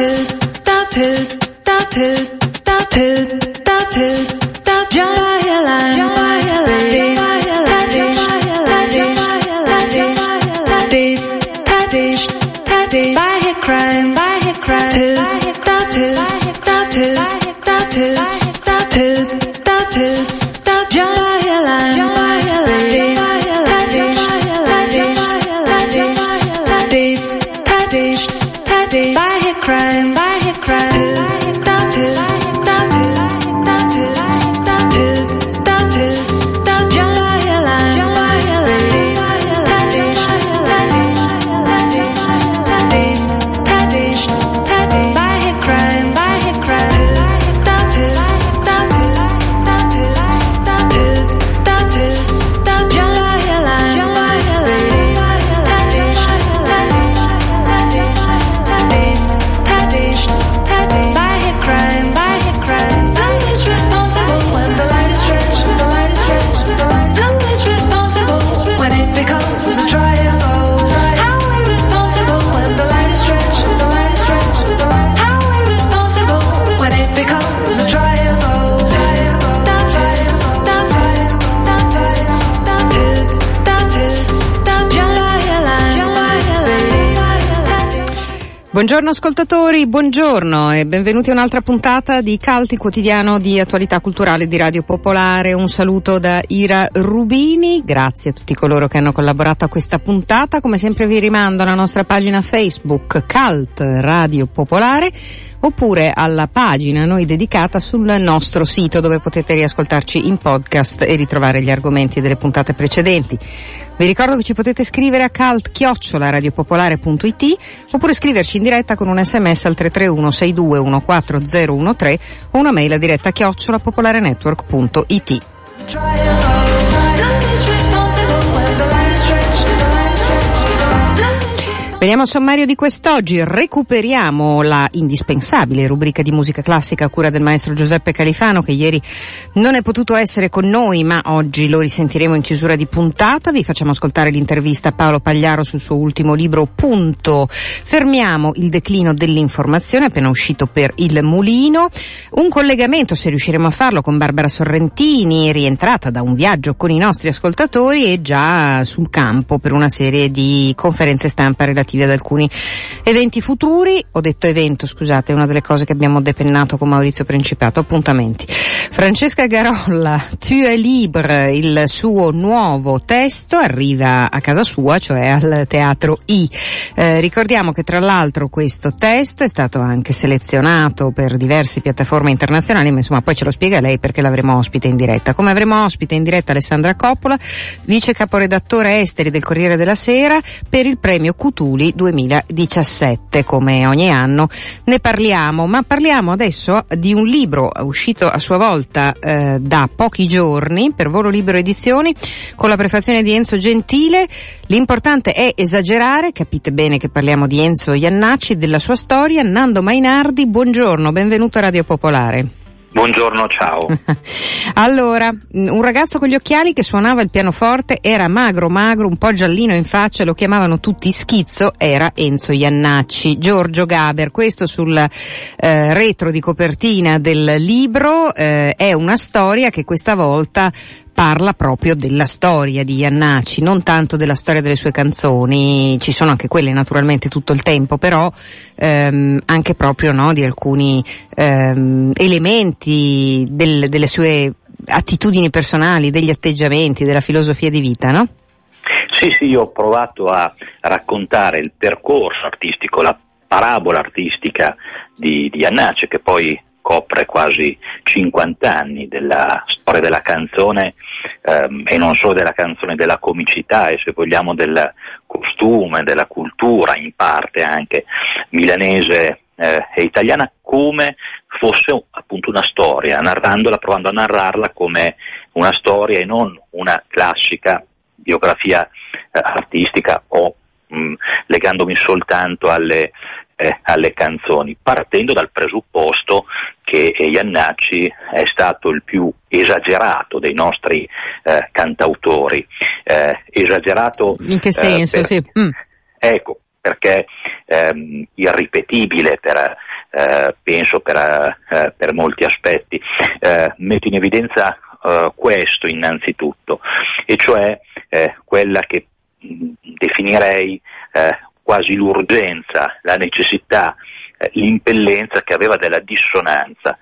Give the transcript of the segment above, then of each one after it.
That is. That is. That is. Buongiorno ascoltatori, buongiorno e benvenuti a un'altra puntata di Calti quotidiano di attualità culturale di Radio Popolare. Un saluto da Ira Rubini, grazie a tutti coloro che hanno collaborato a questa puntata. Come sempre vi rimando alla nostra pagina Facebook Calt Radio Popolare oppure alla pagina noi dedicata sul nostro sito dove potete riascoltarci in podcast e ritrovare gli argomenti delle puntate precedenti. Vi ricordo che ci potete scrivere a cult-radiopopolare.it oppure scriverci in diretta con un sms al 331 62 14013 o una mail a diretta chiocciolapopolarenetwork.it. Veniamo al sommario di quest'oggi, recuperiamo la indispensabile rubrica di musica classica a cura del maestro Giuseppe Califano che ieri non è potuto essere con noi ma oggi lo risentiremo in chiusura di puntata, vi facciamo ascoltare l'intervista a Paolo Pagliaro sul suo ultimo libro Punto, fermiamo il declino dell'informazione appena uscito per il Mulino, un collegamento se riusciremo a farlo con Barbara Sorrentini rientrata da un viaggio con i nostri ascoltatori e già sul campo per una serie di conferenze stampa relative relative ad alcuni eventi futuri. Ho detto evento, scusate, è una delle cose che abbiamo depennato con Maurizio Principato, appuntamenti. Francesca Garolla, Tu es libre, il suo nuovo testo arriva a casa sua, cioè al Teatro I. Eh, ricordiamo che tra l'altro questo testo è stato anche selezionato per diverse piattaforme internazionali, ma insomma poi ce lo spiega lei perché l'avremo ospite in diretta. Come avremo ospite in diretta Alessandra Coppola, vice caporedattore esteri del Corriere della Sera per il premio Cutuli Giuli 2017, come ogni anno. Ne parliamo, ma parliamo adesso di un libro uscito a sua volta eh, da pochi giorni per Volo Libero Edizioni con la prefazione di Enzo Gentile. L'importante è esagerare, capite bene che parliamo di Enzo Iannacci, della sua storia. Nando Mainardi, buongiorno, benvenuto a Radio Popolare. Buongiorno, ciao. allora, un ragazzo con gli occhiali che suonava il pianoforte era magro, magro, un po' giallino in faccia, lo chiamavano tutti schizzo, era Enzo Iannacci. Giorgio Gaber, questo sul eh, retro di copertina del libro eh, è una storia che questa volta parla proprio della storia di Iannacci, non tanto della storia delle sue canzoni, ci sono anche quelle naturalmente tutto il tempo, però ehm, anche proprio no, di alcuni ehm, elementi del, delle sue attitudini personali, degli atteggiamenti, della filosofia di vita, no? Sì, sì, io ho provato a raccontare il percorso artistico, la parabola artistica di, di Iannacci, che poi copre quasi 50 anni della storia della canzone ehm, e non solo della canzone, della comicità e se vogliamo del costume, della cultura in parte anche milanese eh, e italiana come fosse appunto una storia, narrandola, provando a narrarla come una storia e non una classica biografia eh, artistica o mh, mm, legandomi soltanto alle eh, alle canzoni, partendo dal presupposto che Iannacci è stato il più esagerato dei nostri eh, cantautori. Eh, esagerato. In che senso? Per, sì. Mm. Ecco, perché ehm, irripetibile per eh, penso per, eh, per, molti aspetti. Eh, metto in evidenza eh, questo innanzitutto, e cioè eh, quella che mh, definirei quasi l'urgenza, la necessità, l'impellenza che aveva della dissonanza.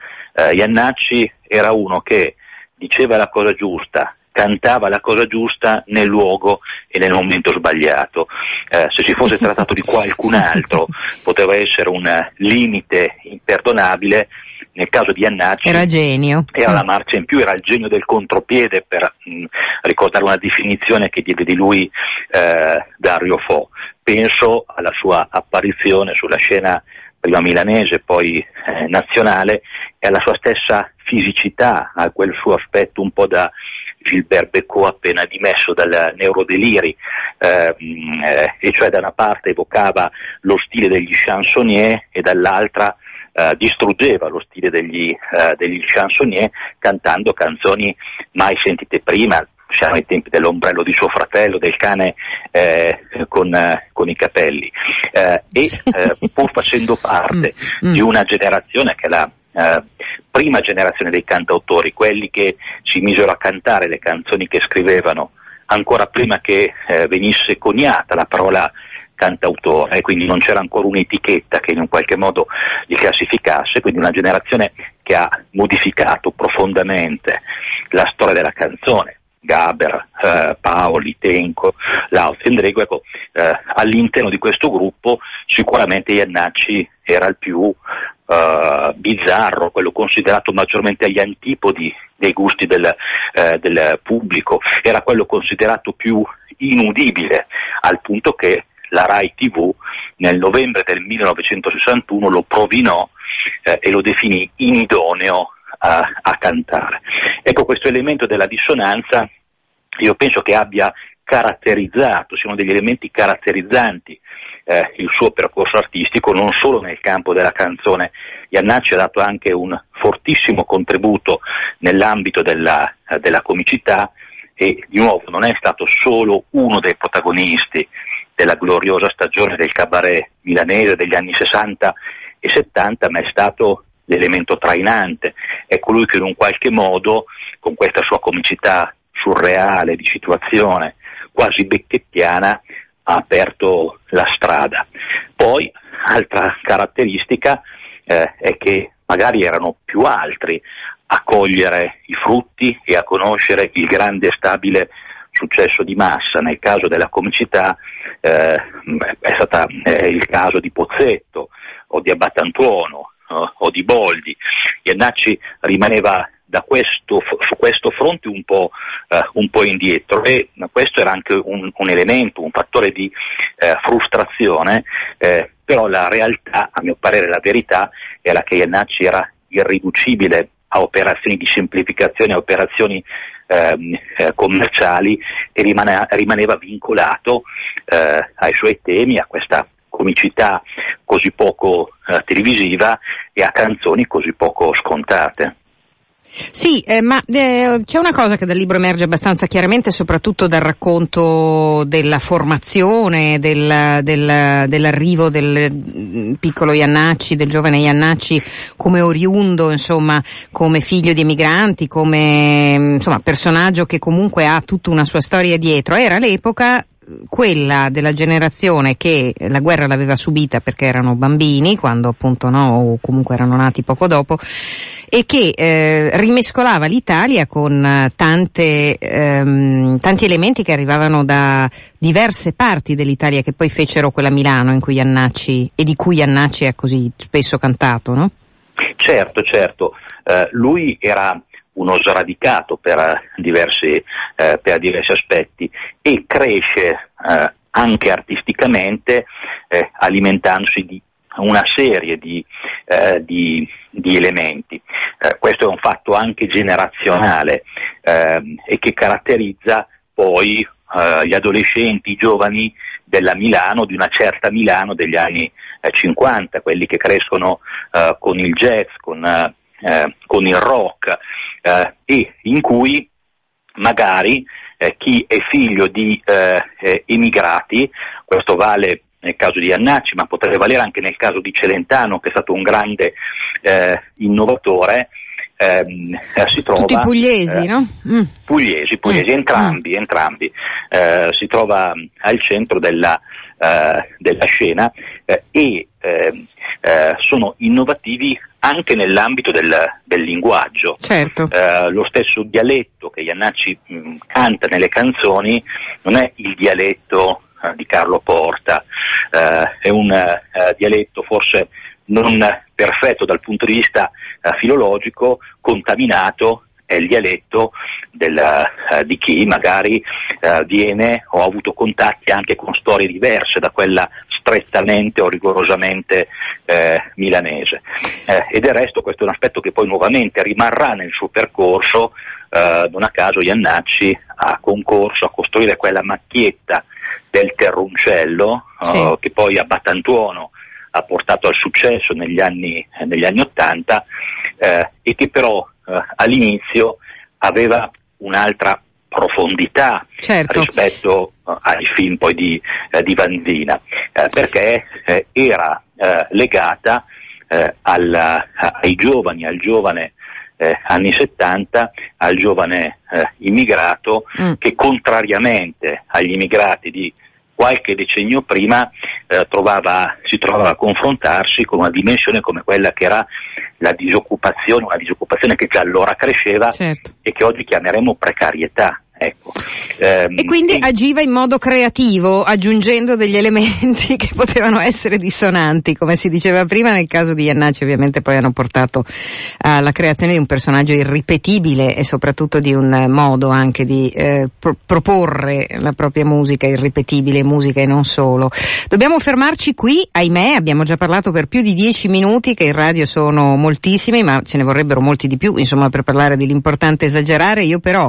Iannacci era uno che diceva la cosa giusta, cantava la cosa giusta nel luogo e nel momento sbagliato. Eh, se si fosse trattato di qualcun altro poteva essere un limite imperdonabile, nel caso di Annacci era genio. Era la marcia in più, era il genio del contropiede per mh, ricordare una definizione che diede di lui eh, Dario Fo. Penso alla sua apparizione sulla scena prima milanese, poi eh, nazionale, e alla sua stessa fisicità, a quel suo aspetto un po' da Gilbert Becot appena dimesso dal neurodeliri, ehm, eh, e cioè da una parte evocava lo stile degli chansonnier e dall'altra eh, distruggeva lo stile degli, eh, degli chansonnier cantando canzoni mai sentite prima, siamo ai tempi dell'ombrello di suo fratello, del cane eh, con, eh, con, i capelli, eh, e eh, pur facendo parte mm, mm. di una generazione che è la eh, prima generazione dei cantautori, quelli che si misero a cantare le canzoni che scrivevano ancora prima che eh, venisse coniata la parola cantautore, quindi non c'era ancora un'etichetta che in un qualche modo li classificasse, quindi una generazione che ha modificato profondamente la storia della canzone. Gaber, eh, Paoli, Tenco, Lauz e Ndrego, ecco, eh, all'interno di questo gruppo sicuramente Iannacci era il più uh, bizzarro, quello considerato maggiormente agli antipodi dei gusti del, uh, del pubblico, era quello considerato più inudibile, al punto che la RAI TV nel novembre del 1961 lo provinò eh, e lo definì inidoneo a, a, cantare. Ecco, questo elemento della dissonanza io penso che abbia caratterizzato, siano degli elementi caratterizzanti eh, il suo percorso artistico non solo nel campo della canzone. Iannacci ha dato anche un fortissimo contributo nell'ambito della, della comicità e di nuovo non è stato solo uno dei protagonisti della gloriosa stagione del cabaret milanese degli anni 60 e 70, ma è stato l'elemento trainante, è colui che in un qualche modo, con questa sua comicità surreale di situazione, quasi becchettiana, ha aperto la strada. Poi, altra caratteristica eh, è che magari erano più altri a cogliere i frutti e a conoscere il grande stabile successo di massa. Nel caso della comicità eh, è stato eh, il caso di Pozzetto o di Abbattantuono eh, o di Boldi. Iannacci rimaneva questo, su questo fronte un po', eh, un po', indietro e questo era anche un, un elemento, un fattore di eh, frustrazione, eh, però la realtà, a mio parere la verità, era che Iannacci era irriducibile a operazioni di semplificazione, a operazioni eh, commerciali e rimane, rimaneva vincolato eh, ai suoi temi, a questa comicità così poco eh, televisiva e a canzoni così poco scontate. Sì, eh, ma eh, c'è una cosa che dal libro emerge abbastanza chiaramente, soprattutto dal racconto della formazione, del, del, dell'arrivo del mm, piccolo Iannacci, del giovane Iannacci come oriundo, insomma, come figlio di emigranti, come mm, insomma, personaggio che comunque ha tutta una sua storia dietro. Era l'epoca quella della generazione che la guerra l'aveva subita perché erano bambini, quando appunto no, o comunque erano nati poco dopo, e che eh, rimescolava l'Italia con tante, ehm, tanti elementi che arrivavano da diverse parti dell'Italia che poi fecero quella Milano in cui Iannacci, e di cui Iannacci ha così spesso cantato, no? Certo, certo. Uh, lui era uno sradicato per diversi, eh, per diversi aspetti e cresce eh, anche artisticamente eh, alimentandosi di una serie di, eh, di, di elementi. Eh, questo è un fatto anche generazionale e che caratterizza poi eh, gli adolescenti, i giovani della Milano, di una certa Milano degli anni 50, quelli che crescono con il jazz, con, con il rock, eh, e in cui magari eh, chi è figlio di eh, eh emigrati, questo vale nel caso di Iannacci, ma potrebbe valere anche nel caso di Celentano, che è stato un grande eh, innovatore, ehm, eh, si trova... Tutti pugliesi, eh, no? Mm. Pugliesi, pugliesi, mm. entrambi, mm. entrambi. Eh, si trova al centro della, eh, della scena eh, e ehm, sono innovativi anche nell'ambito del, del linguaggio. Certo. lo stesso dialetto che Iannacci mh, canta nelle canzoni non è il dialetto di Carlo Porta, è un dialetto forse non perfetto dal punto di vista uh, filologico, contaminato è il dialetto del, uh, di chi magari uh, viene o ha avuto contatti anche con storie diverse da quella strettamente o rigorosamente eh, milanese. Eh, e del resto questo è un aspetto che poi nuovamente rimarrà nel suo percorso, eh, non a caso Iannacci ha concorso a costruire quella macchietta del terruncello sì. che poi a Battantuono ha portato al successo negli anni, negli anni 80 eh, e che però eh, all'inizio aveva un'altra profondità certo. rispetto uh, ai film poi di, uh, di Vanzina, uh, perché era legata alla, ai giovani, al giovane anni 70, al giovane immigrato mm. che contrariamente agli immigrati di qualche decennio prima eh, trovava, si trovava a confrontarsi con una dimensione come quella che era la disoccupazione, una disoccupazione che già allora cresceva certo. e che oggi chiameremo precarietà. Ecco. Ehm, e quindi e... agiva in modo creativo, aggiungendo degli elementi che potevano essere dissonanti, come si diceva prima, nel caso di Iannacci ovviamente poi hanno portato alla creazione di un personaggio irripetibile e soprattutto di un modo anche di eh, pro- proporre la propria musica irripetibile, musica e non solo. Dobbiamo fermarci qui, ahimè, abbiamo già parlato per più di dieci minuti, che in radio sono moltissimi, ma ce ne vorrebbero molti di più, insomma, per parlare dell'importante esagerare. Io però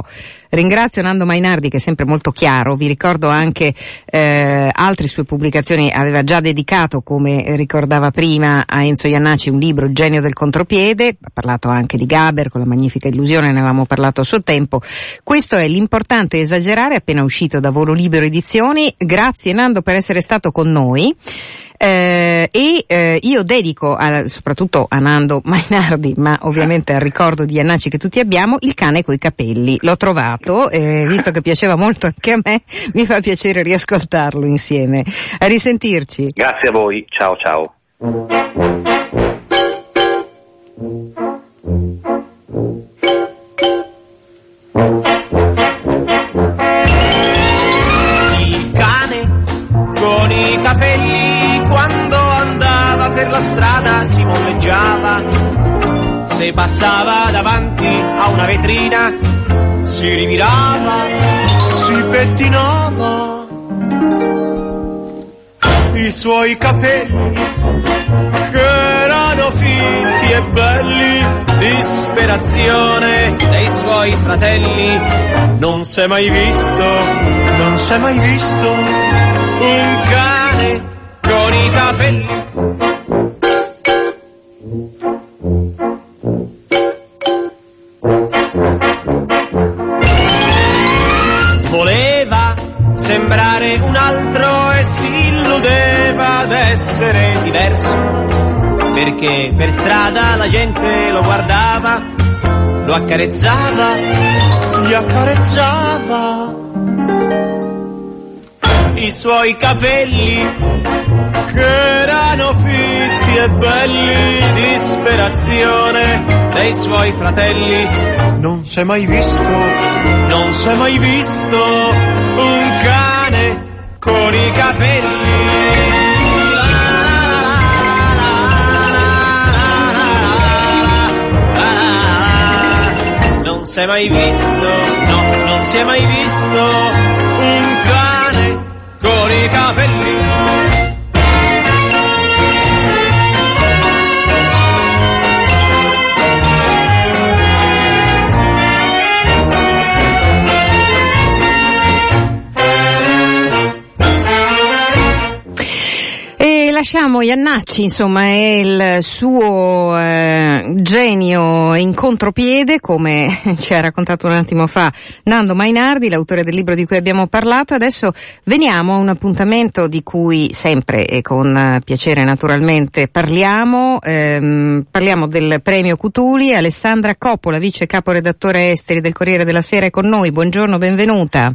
ringrazio ringrazio Nando Mainardi che è sempre molto chiaro, vi ricordo anche eh, altre sue pubblicazioni, aveva già dedicato, come ricordava prima, a Enzo Iannacci un libro, Il genio del contropiede, ha parlato anche di Gaber con la magnifica illusione, ne avevamo parlato a suo tempo. Questo è l'importante esagerare, appena uscito da Volo Libero Edizioni. Grazie Nando per essere stato con noi. Eh, e eh, io dedico a, soprattutto a Nando Mainardi, ma ovviamente al ricordo di Iannacci che tutti abbiamo, il cane coi capelli. L'ho trovato, eh, visto che piaceva molto anche a me, mi fa piacere riascoltarlo insieme. A risentirci. Grazie a voi, ciao ciao. Il strada si molleggiava. Se passava davanti a una vetrina si rivirava, si pettinava. I suoi capelli che erano finti e belli, disperazione dei suoi fratelli. Non s'è mai visto, non s'è mai visto un cane con i capelli Voleva sembrare un altro e si illudeva d'essere diverso, perché per strada la gente lo guardava, lo accarezzava, gli accarezzava i suoi capelli che erano fitti e belli, disperazione dei suoi fratelli. Non s'è mai visto, non s'è mai visto un cane con i capelli. Non si è mai visto, no, non si è mai visto un capelli. Lasciamo Iannacci, insomma, è il suo eh, genio in contropiede, come ci ha raccontato un attimo fa Nando Mainardi, l'autore del libro di cui abbiamo parlato. Adesso veniamo a un appuntamento di cui sempre e con piacere naturalmente parliamo. Ehm, parliamo del premio Cutuli. Alessandra Coppola, vice caporedattore esteri del Corriere della Sera, è con noi. Buongiorno, benvenuta.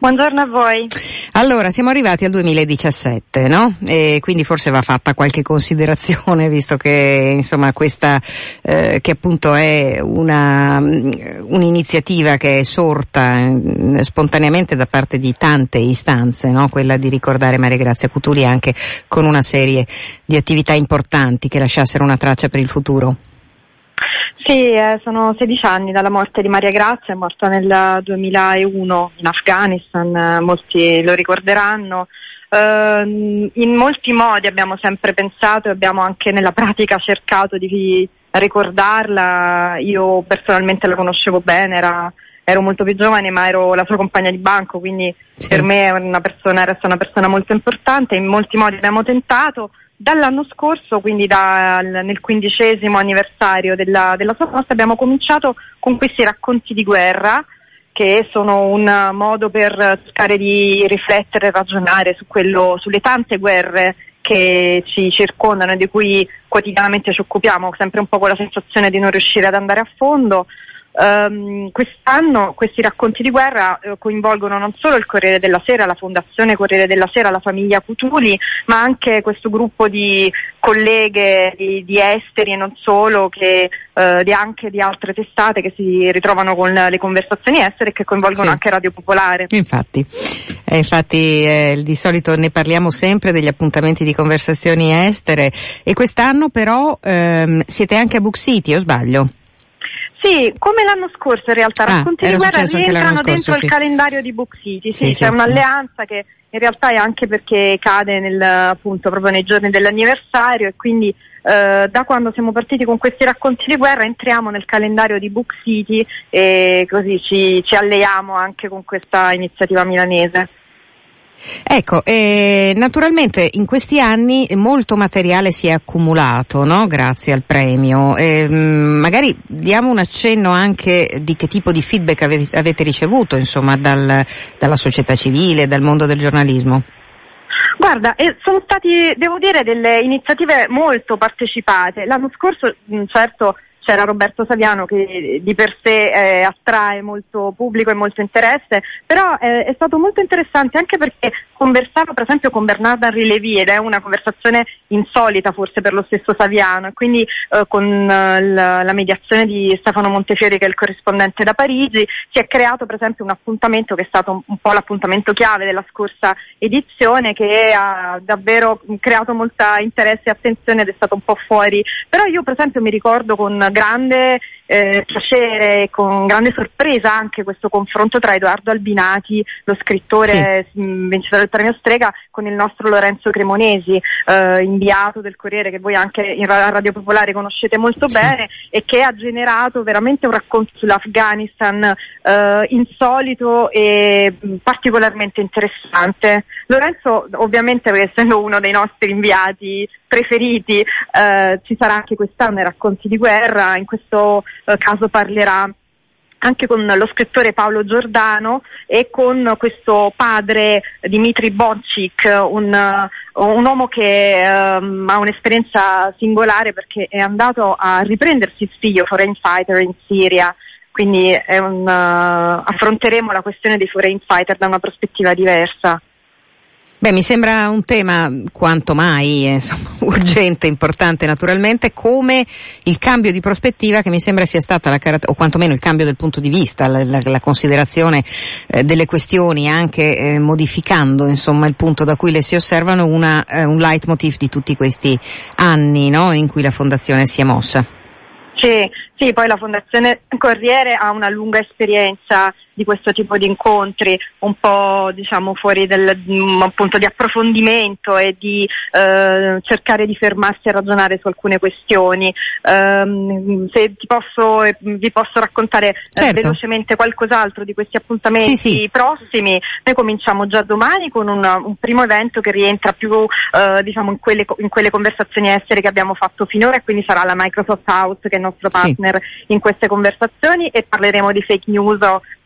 Buongiorno a voi. Allora, siamo arrivati al 2017, no? E quindi forse va fatta qualche considerazione, visto che, insomma, questa, eh, che appunto è una, mm, un'iniziativa che è sorta eh, spontaneamente da parte di tante istanze, no? Quella di ricordare Maria Grazia Cutuli anche con una serie di attività importanti che lasciassero una traccia per il futuro. Sì, eh, sono 16 anni dalla morte di Maria Grazia, è morta nel 2001 in Afghanistan, eh, molti lo ricorderanno. Uh, in molti modi abbiamo sempre pensato e abbiamo anche nella pratica cercato di ricordarla. Io personalmente la conoscevo bene, era, ero molto più giovane, ma ero la sua compagna di banco, quindi sì. per me una persona, resta una persona molto importante. In molti modi abbiamo tentato. Dall'anno scorso, quindi da, nel quindicesimo anniversario della, della sua morte, abbiamo cominciato con questi racconti di guerra che sono un modo per cercare di riflettere e ragionare su quello, sulle tante guerre che ci circondano e di cui quotidianamente ci occupiamo, sempre un po' con la sensazione di non riuscire ad andare a fondo. Um, quest'anno questi racconti di guerra eh, coinvolgono non solo il Corriere della Sera, la Fondazione Corriere della Sera, la famiglia Cutuli, ma anche questo gruppo di colleghe di, di esteri e non solo, che, eh, di anche di altre testate che si ritrovano con le conversazioni estere e che coinvolgono sì. anche Radio Popolare. Infatti, eh, infatti eh, di solito ne parliamo sempre degli appuntamenti di conversazioni estere e quest'anno però ehm, siete anche a Book City, o sbaglio? Sì, come l'anno scorso in realtà, ah, racconti di guerra rientrano dentro sì. il calendario di Book City, sì, sì c'è un'alleanza che in realtà è anche perché cade nel, appunto proprio nei giorni dell'anniversario e quindi eh, da quando siamo partiti con questi racconti di guerra entriamo nel calendario di Book City e così ci, ci alleiamo anche con questa iniziativa milanese. Ecco, eh, naturalmente in questi anni molto materiale si è accumulato, no? grazie al premio. Eh, magari diamo un accenno anche di che tipo di feedback avete, ricevuto insomma, dal, dalla società civile, dal mondo del giornalismo. Guarda, eh, sono stati, devo dire, delle iniziative molto partecipate. L'anno scorso, certo, c'era Roberto Saviano che di per sé eh, attrae molto pubblico e molto interesse, però eh, è stato molto interessante anche perché conversavo per esempio con Bernarda Rilevi ed è una conversazione insolita forse per lo stesso Saviano e quindi eh, con eh, la, la, mediazione di Stefano Montefiori che è il corrispondente da Parigi si è creato per esempio un appuntamento che è stato un, un po' l'appuntamento chiave della scorsa edizione che ha davvero creato molta interesse e attenzione ed è stato un po' fuori, però io per esempio mi ricordo con grande eh, piacere e con grande sorpresa anche questo confronto tra Edoardo Albinati, lo scrittore sì. vincitore del premio Strega, con il nostro Lorenzo Cremonesi, eh, inviato del Corriere che voi anche in Radio Popolare conoscete molto sì. bene e che ha generato veramente un racconto sull'Afghanistan eh, insolito e particolarmente interessante. Lorenzo ovviamente essendo uno dei nostri inviati preferiti eh, ci sarà anche quest'anno i racconti di guerra, in questo eh, caso parlerà anche con lo scrittore Paolo Giordano e con questo padre Dimitri Boncic, un, un uomo che um, ha un'esperienza singolare perché è andato a riprendersi il figlio foreign fighter in Siria, quindi un, uh, affronteremo la questione dei foreign fighter da una prospettiva diversa. Beh, mi sembra un tema quanto mai eh, insomma, urgente, importante naturalmente, come il cambio di prospettiva che mi sembra sia stata la o quantomeno il cambio del punto di vista, la, la, la considerazione eh, delle questioni, anche eh, modificando insomma il punto da cui le si osservano, una, eh, un leitmotiv di tutti questi anni no, in cui la Fondazione si è mossa. Sì, sì, poi la Fondazione Corriere ha una lunga esperienza di questo tipo di incontri, un po' diciamo fuori del, mm, appunto di approfondimento e di eh, cercare di fermarsi a ragionare su alcune questioni. Um, se ti posso, vi posso raccontare eh, certo. velocemente qualcos'altro di questi appuntamenti sì, sì. prossimi, noi cominciamo già domani con un, un primo evento che rientra più eh, diciamo in quelle, in quelle, conversazioni estere che abbiamo fatto finora e quindi sarà la Microsoft House che è il nostro partner sì. in queste conversazioni e parleremo di fake news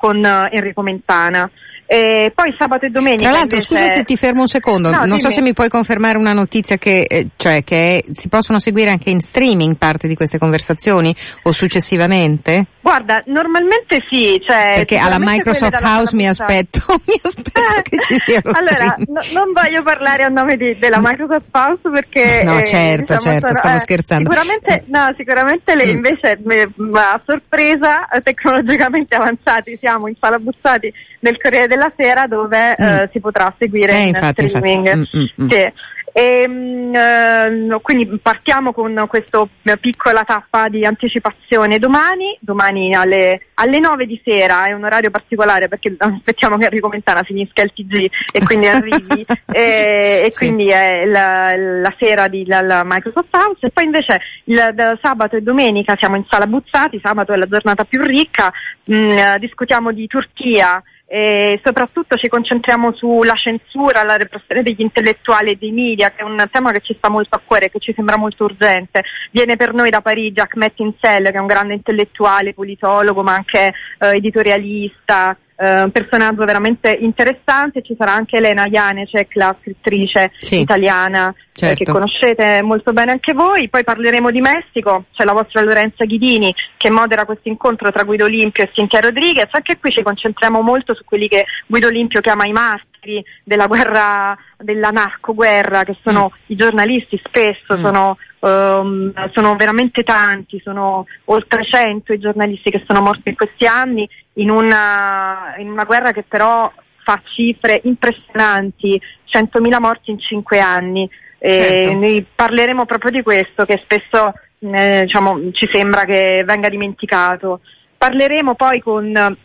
con uh, Enrico Mentana. E poi sabato e domenica. Tra l'altro, invece... scusa se ti fermo un secondo, no, non dimmi. so se mi puoi confermare una notizia che, eh, cioè, che si possono seguire anche in streaming parte di queste conversazioni o successivamente? Guarda, normalmente sì, cioè, perché alla Microsoft House mi aspetto, mi aspetto eh, che ci sia lo Allora, no, non voglio parlare a nome di, della Microsoft House perché No, certo, eh, diciamo, certo, sono, stavo eh, scherzando. Sicuramente no, sicuramente lei mm. invece a sorpresa tecnologicamente avanzati siamo in sala bussati del Corriere della Sera dove mm. eh, si potrà seguire eh, in infatti, streaming. Infatti. Mm, mm, mm. sì. E, eh, quindi partiamo con questa piccola tappa di anticipazione. Domani, domani alle, alle 9 di sera, è un orario particolare perché aspettiamo che Enrico Mentana finisca il TG e quindi arrivi. E, e sì. quindi è la, la sera della Microsoft House. E poi invece il, sabato e domenica siamo in sala Buzzati, sabato è la giornata più ricca, mh, mm, discutiamo di Turchia, e soprattutto ci concentriamo sulla censura, la repressione degli intellettuali e dei media, che è un tema che ci sta molto a cuore, che ci sembra molto urgente. Viene per noi da Parigi Ahmed Insel, che è un grande intellettuale, politologo, ma anche eh, editorialista, eh, un personaggio veramente interessante, ci sarà anche Elena Janecek, la scrittrice sì, italiana certo. eh, che conoscete molto bene anche voi, poi parleremo di Messico, c'è la vostra Lorenza Ghidini che modera questo incontro tra Guido Olimpio e Cintia Rodriguez, anche qui ci concentriamo molto su quelli che Guido Olimpio chiama i martiri della guerra, della narcoguerra, che sono mm. i giornalisti spesso, mm. sono Um, sono veramente tanti, sono oltre 100 i giornalisti che sono morti in questi anni in una, in una guerra che però fa cifre impressionanti, 100.000 morti in 5 anni. Certo. noi parleremo proprio di questo che spesso eh, diciamo, ci sembra che venga dimenticato. Parleremo poi con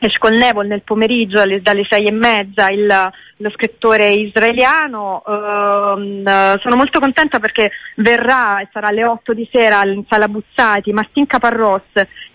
Eshkol Nevol nel pomeriggio alle, dalle sei e mezza il, lo scrittore israeliano. Uh, sono molto contenta perché verrà e sarà alle otto di sera in sala Buzzati Martin Caparros,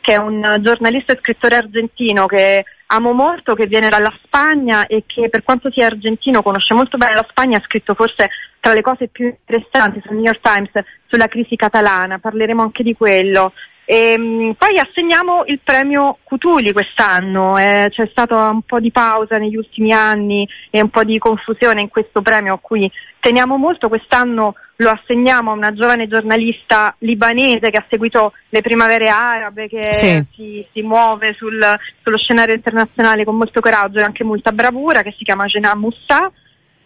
che è un giornalista e scrittore argentino che amo molto, che viene dalla Spagna e che per quanto sia argentino conosce molto bene la Spagna, ha scritto forse tra le cose più interessanti sul New York Times sulla crisi catalana, parleremo anche di quello. E, ehm, poi assegniamo il premio Cutuli quest'anno, eh, c'è stata un po' di pausa negli ultimi anni e un po' di confusione in questo premio a cui teniamo molto, quest'anno lo assegniamo a una giovane giornalista libanese che ha seguito le primavere arabe, che sì. si, si, muove sul, sullo scenario internazionale con molto coraggio e anche molta bravura, che si chiama Jena Moussa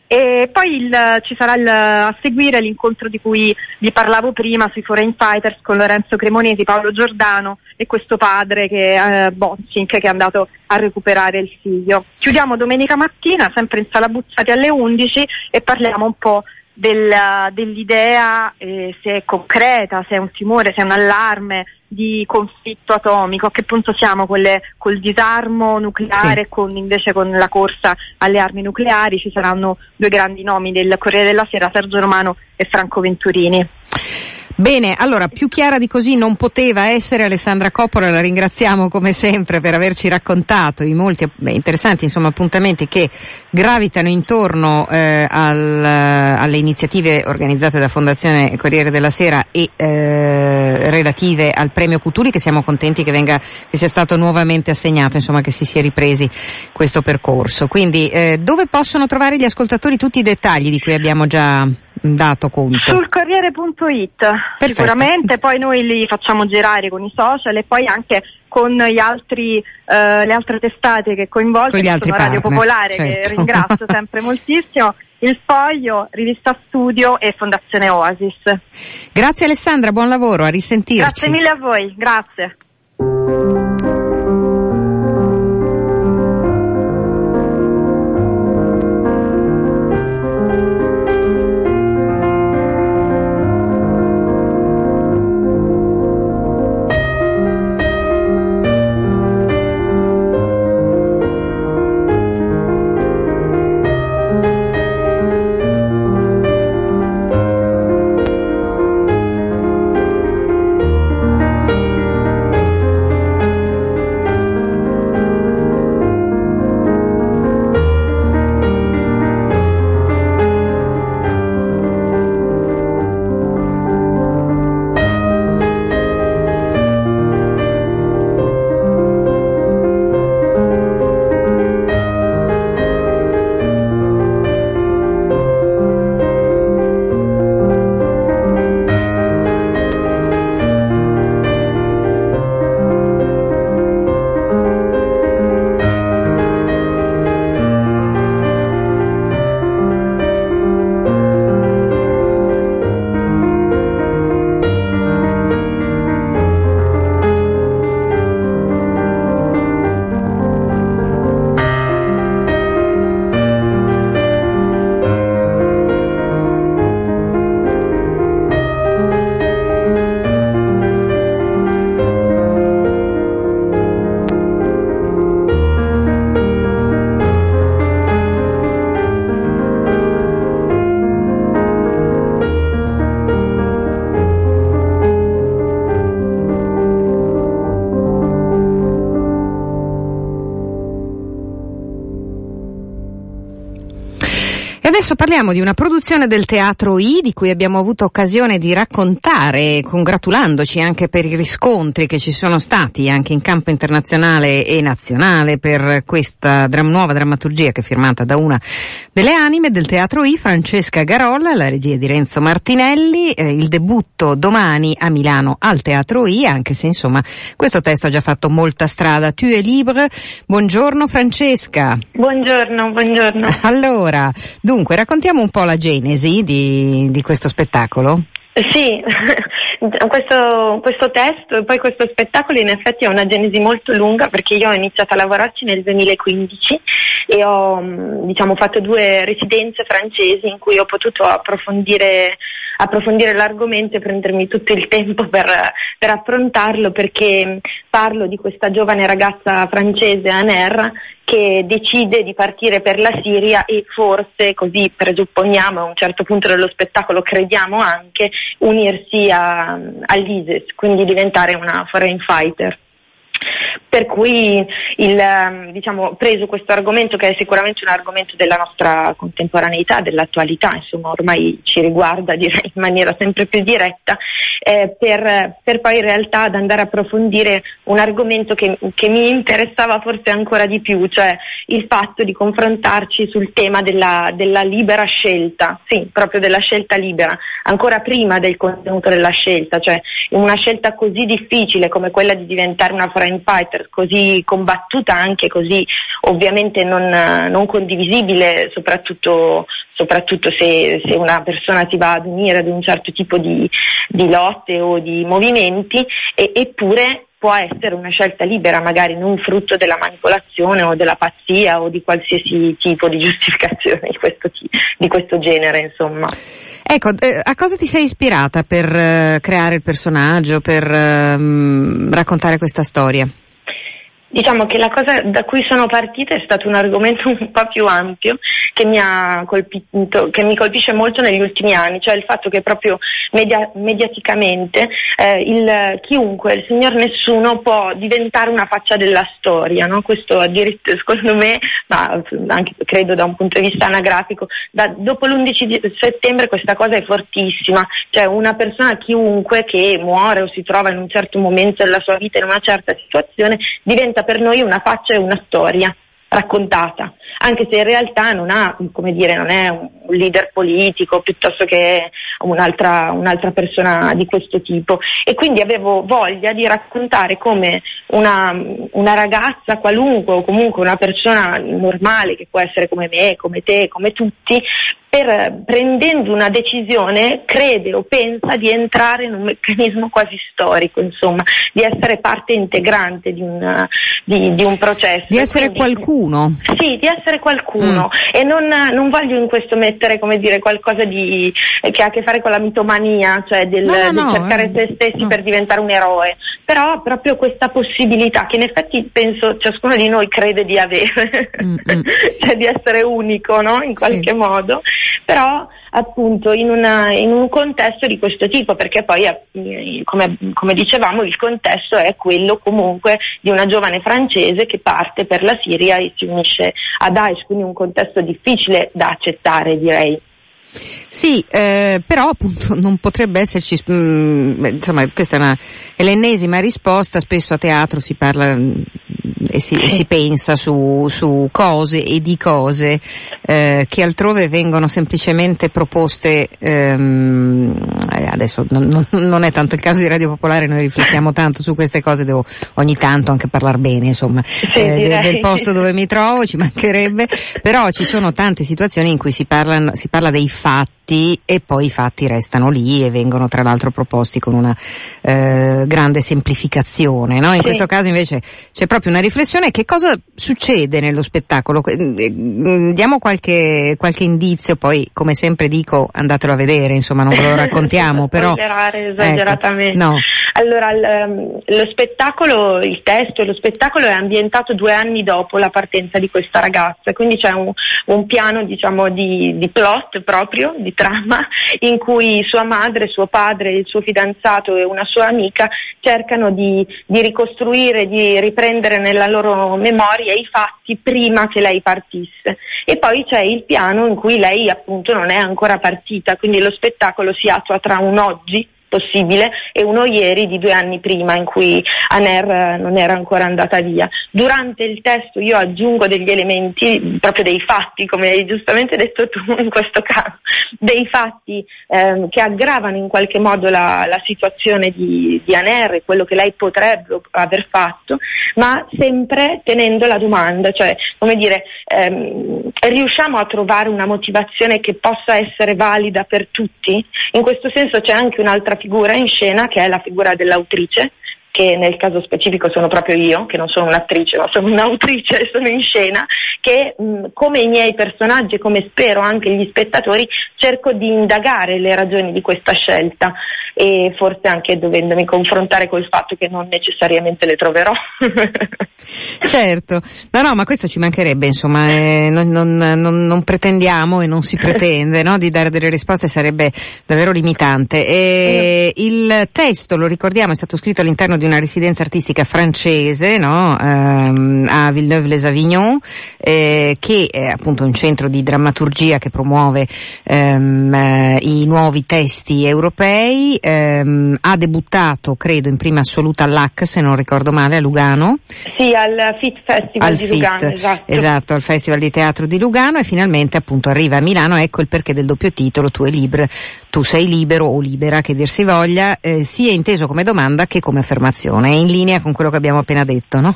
e poi il, ci sarà il, a seguire l'incontro di cui vi parlavo prima sui Foreign Fighters con Lorenzo Cremonesi, Paolo Giordano e questo padre che, eh, Boncink che è andato a recuperare il figlio. Chiudiamo domenica mattina, sempre in sala Buzzati alle 11 e parliamo un po' del, dell'idea eh, se è concreta, se è un timore, se è un allarme di conflitto atomico, a che punto siamo con le, col disarmo nucleare e con, invece con la corsa alle armi nucleari, ci saranno due grandi nomi del Corriere della Sera, Sergio Romano e Franco Venturini. Bene, allora più chiara di così non poteva essere Alessandra Coppola, la ringraziamo come sempre per averci raccontato i molti beh, interessanti insomma, appuntamenti che gravitano intorno eh, al, alle iniziative organizzate da Fondazione Corriere della Sera e eh, relative al premio Cutuli che siamo contenti che, venga, che sia stato nuovamente assegnato, insomma che si sia ripresi questo percorso. Quindi eh, dove possono trovare gli ascoltatori tutti i dettagli di cui abbiamo già dato conto? Sul Corriere.it sicuramente, poi noi li facciamo girare con i social e poi anche con gli altri, eh, le altre testate che coinvolgono, con Radio Popolare certo. che ringrazio sempre moltissimo. Il Foglio, Rivista Studio e Fondazione Oasis. Grazie Alessandra, buon lavoro, a risentirci. Grazie mille a voi, grazie. Adesso parliamo di una produzione del Teatro I di cui abbiamo avuto occasione di raccontare, congratulandoci anche per i riscontri che ci sono stati anche in campo internazionale e nazionale per questa dram- nuova drammaturgia che è firmata da una delle anime del Teatro I, Francesca Garolla, la regia di Renzo Martinelli, eh, il debutto domani a Milano al Teatro I, anche se insomma questo testo ha già fatto molta strada. Tu es libre. Buongiorno Francesca. Buongiorno, buongiorno. Allora, Dunque, raccontiamo un po' la genesi di, di questo spettacolo. Sì, questo, questo testo e poi questo spettacolo in effetti ha una genesi molto lunga perché io ho iniziato a lavorarci nel 2015 e ho diciamo, fatto due residenze francesi in cui ho potuto approfondire, approfondire l'argomento e prendermi tutto il tempo per, per affrontarlo perché parlo di questa giovane ragazza francese, Aner, che decide di partire per la Siria e forse, così presupponiamo a un certo punto dello spettacolo, crediamo anche, unirsi a, all'ISIS, quindi diventare una foreign fighter. Per cui il, ehm, diciamo, preso questo argomento che è sicuramente un argomento della nostra contemporaneità, dell'attualità, insomma ormai ci riguarda direi in maniera sempre più diretta, eh, per, per, poi in realtà ad andare a approfondire un argomento che, che, mi interessava forse ancora di più, cioè il fatto di confrontarci sul tema della, della libera scelta, sì, proprio della scelta libera, ancora prima del contenuto della scelta, cioè una scelta così difficile come quella di diventare una foreign fighter, così combattuta anche così ovviamente non, non condivisibile, soprattutto, soprattutto se, se, una persona si va ad unire ad un certo tipo di, di lotte o di movimenti, e, eppure può essere una scelta libera, magari non frutto della manipolazione o della pazzia o di qualsiasi tipo di giustificazione di questo, di questo genere, insomma. Ecco, eh, a cosa ti sei ispirata per eh, creare il personaggio, per eh, raccontare questa storia? Diciamo che la cosa da cui sono partita è stato un argomento un po' più ampio che mi, colpito, che mi colpisce molto negli ultimi anni, cioè il fatto che proprio media, mediaticamente eh, il, chiunque, il signor nessuno può diventare una faccia della storia, no? questo secondo me, ma anche credo da un punto di vista anagrafico, da, dopo l'11 settembre questa cosa è fortissima, cioè una persona chiunque che muore o si trova in un certo momento della sua vita in una certa situazione diventa diventa per noi una faccia e una storia raccontata, anche se in realtà non ha, come dire, non è un leader politico piuttosto che un'altra, un'altra persona di questo tipo. E quindi avevo voglia di raccontare come una, una ragazza qualunque o comunque una persona normale che può essere come me, come te, come tutti, per, prendendo una decisione crede o pensa di entrare in un meccanismo quasi storico, insomma, di essere parte integrante di un, di, di un processo. Di essere quindi, qualcuno. Sì, di essere qualcuno. Mm. E non, non, voglio in questo mettere, come dire, qualcosa di, che ha a che fare con la mitomania, cioè del, no, no, del cercare eh. se stessi per diventare un eroe, però proprio questa possibilità che in effetti penso ciascuno di noi crede di avere, mm, mm. cioè di essere unico, no? In qualche sì. modo però appunto in, una, in, un contesto di questo tipo, perché poi eh, come, come, dicevamo il contesto è quello comunque di una giovane francese che parte per la Siria e si unisce a Daesh, quindi un contesto difficile da accettare direi. Sì, eh, però appunto non potrebbe esserci, mh, mm, insomma questa è, una, è l'ennesima risposta, spesso a teatro si parla e si, e si pensa su, su, cose e di cose eh, che altrove vengono semplicemente proposte, ehm, eh, adesso non, non, è tanto il caso di Radio Popolare, noi riflettiamo tanto su queste cose, devo ogni tanto anche parlare bene insomma sì, eh, del posto dove mi trovo, ci mancherebbe, però ci sono tante situazioni in cui si parla, si parla dei fatti fatti e poi i fatti restano lì e vengono tra l'altro proposti con una eh, grande semplificazione. No? In sì. questo caso invece c'è proprio una riflessione. Che cosa succede nello spettacolo? Eh, mm, diamo qualche, qualche indizio, poi come sempre dico andatelo a vedere, insomma non ve lo raccontiamo, però... esageratamente. Ecco, no. Allora, l, lo spettacolo, il testo e lo spettacolo è ambientato due anni dopo la partenza di questa ragazza, quindi c'è un, un piano diciamo di, di plot proprio, di trama in cui sua madre, suo padre, il suo fidanzato e una sua amica cercano di, di ricostruire, di riprendere nella loro memoria i fatti prima che lei partisse. E poi c'è il piano in cui lei appunto non è ancora partita, quindi lo spettacolo si attua tra un oggi possibile e uno ieri di due anni prima in cui Aner non era ancora andata via. Durante il testo io aggiungo degli elementi, proprio dei fatti, come hai giustamente detto tu in questo caso, dei fatti ehm, che aggravano in qualche modo la, la situazione di, di Aner e quello che lei potrebbe aver fatto, ma sempre tenendo la domanda, cioè come dire, ehm, riusciamo a trovare una motivazione che possa essere valida per tutti? In questo senso c'è anche un'altra figura in scena che è la figura dell'autrice che nel caso specifico sono proprio io, che non sono un'attrice, ma sono un'autrice e sono in scena, che mh, come i miei personaggi e come spero anche gli spettatori cerco di indagare le ragioni di questa scelta e forse anche dovendomi confrontare col fatto che non necessariamente le troverò. certo, no no, ma questo ci mancherebbe, insomma, eh, non, non, non, non, pretendiamo e non si pretende no, di dare delle risposte, sarebbe davvero limitante. E. Il testo, lo ricordiamo, è stato scritto all'interno di una residenza artistica francese no, ehm, a Villeneuve-les-Avignon, eh, che è appunto un centro di drammaturgia che promuove ehm, eh, i nuovi testi europei. Ehm, ha debuttato, credo, in prima assoluta all'AC, se non ricordo male, a Lugano. Sì, al FIT Festival al di FIT, Lugano, esatto. esatto, al Festival di Teatro di Lugano e finalmente appunto arriva a Milano, ecco il perché del doppio titolo, tu, libre, tu sei libero o libera, che dir si voglia, eh, sia inteso come domanda che come affermazione, è in linea con quello che abbiamo appena detto, no?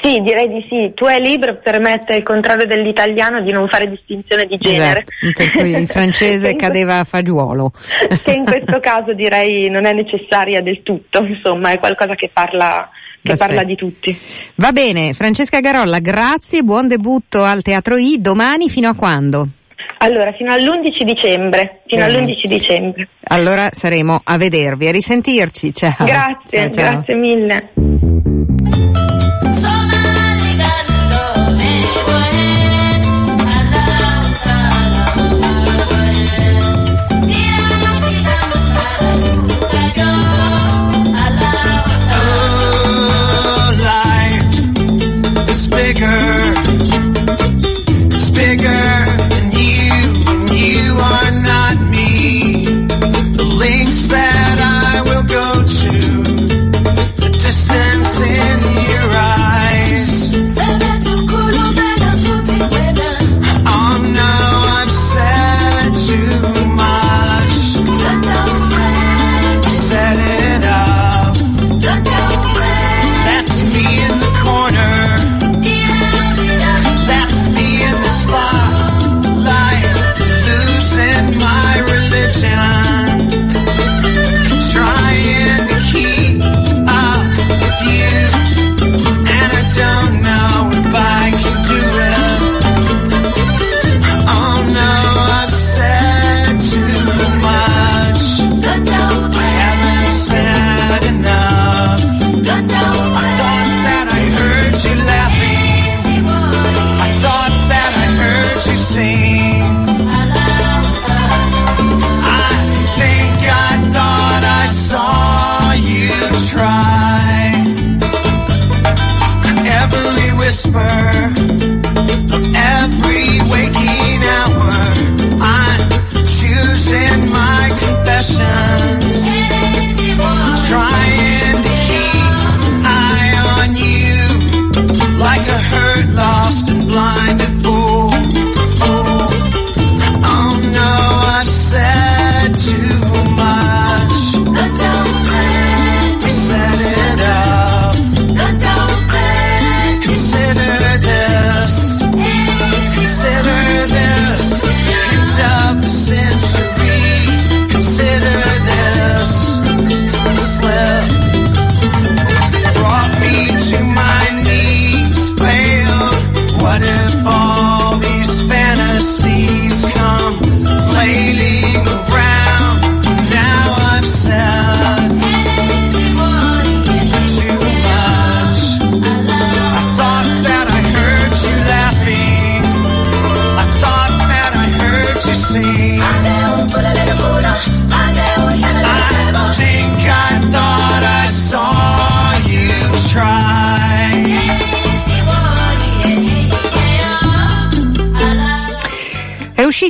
Sì, direi di sì. Tu è libero permette, al contrario dell'italiano, di non fare distinzione di genere. Esatto, per cui il francese cadeva a fagiolo. che in questo caso direi non è necessaria del tutto, insomma, è qualcosa che parla che parla di tutti. Va bene, Francesca Garolla, grazie, buon debutto al Teatro I, domani fino a quando? Allora, fino all'11 dicembre, fino Bene. all'11 dicembre. Allora saremo a vedervi, a risentirci, ciao. Grazie, ciao, ciao. grazie mille.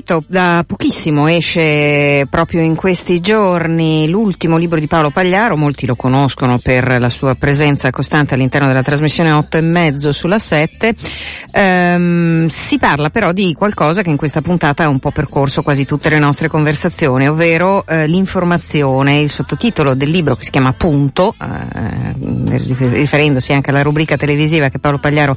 Uscito da pochissimo, esce proprio in questi giorni l'ultimo libro di Paolo Pagliaro, molti lo conoscono per la sua presenza costante all'interno della trasmissione 8 e mezzo sulla 7. Ehm, si parla però di qualcosa che in questa puntata ha un po' percorso quasi tutte le nostre conversazioni, ovvero eh, l'informazione, il sottotitolo del libro che si chiama Punto, eh, riferendosi anche alla rubrica televisiva che Paolo Pagliaro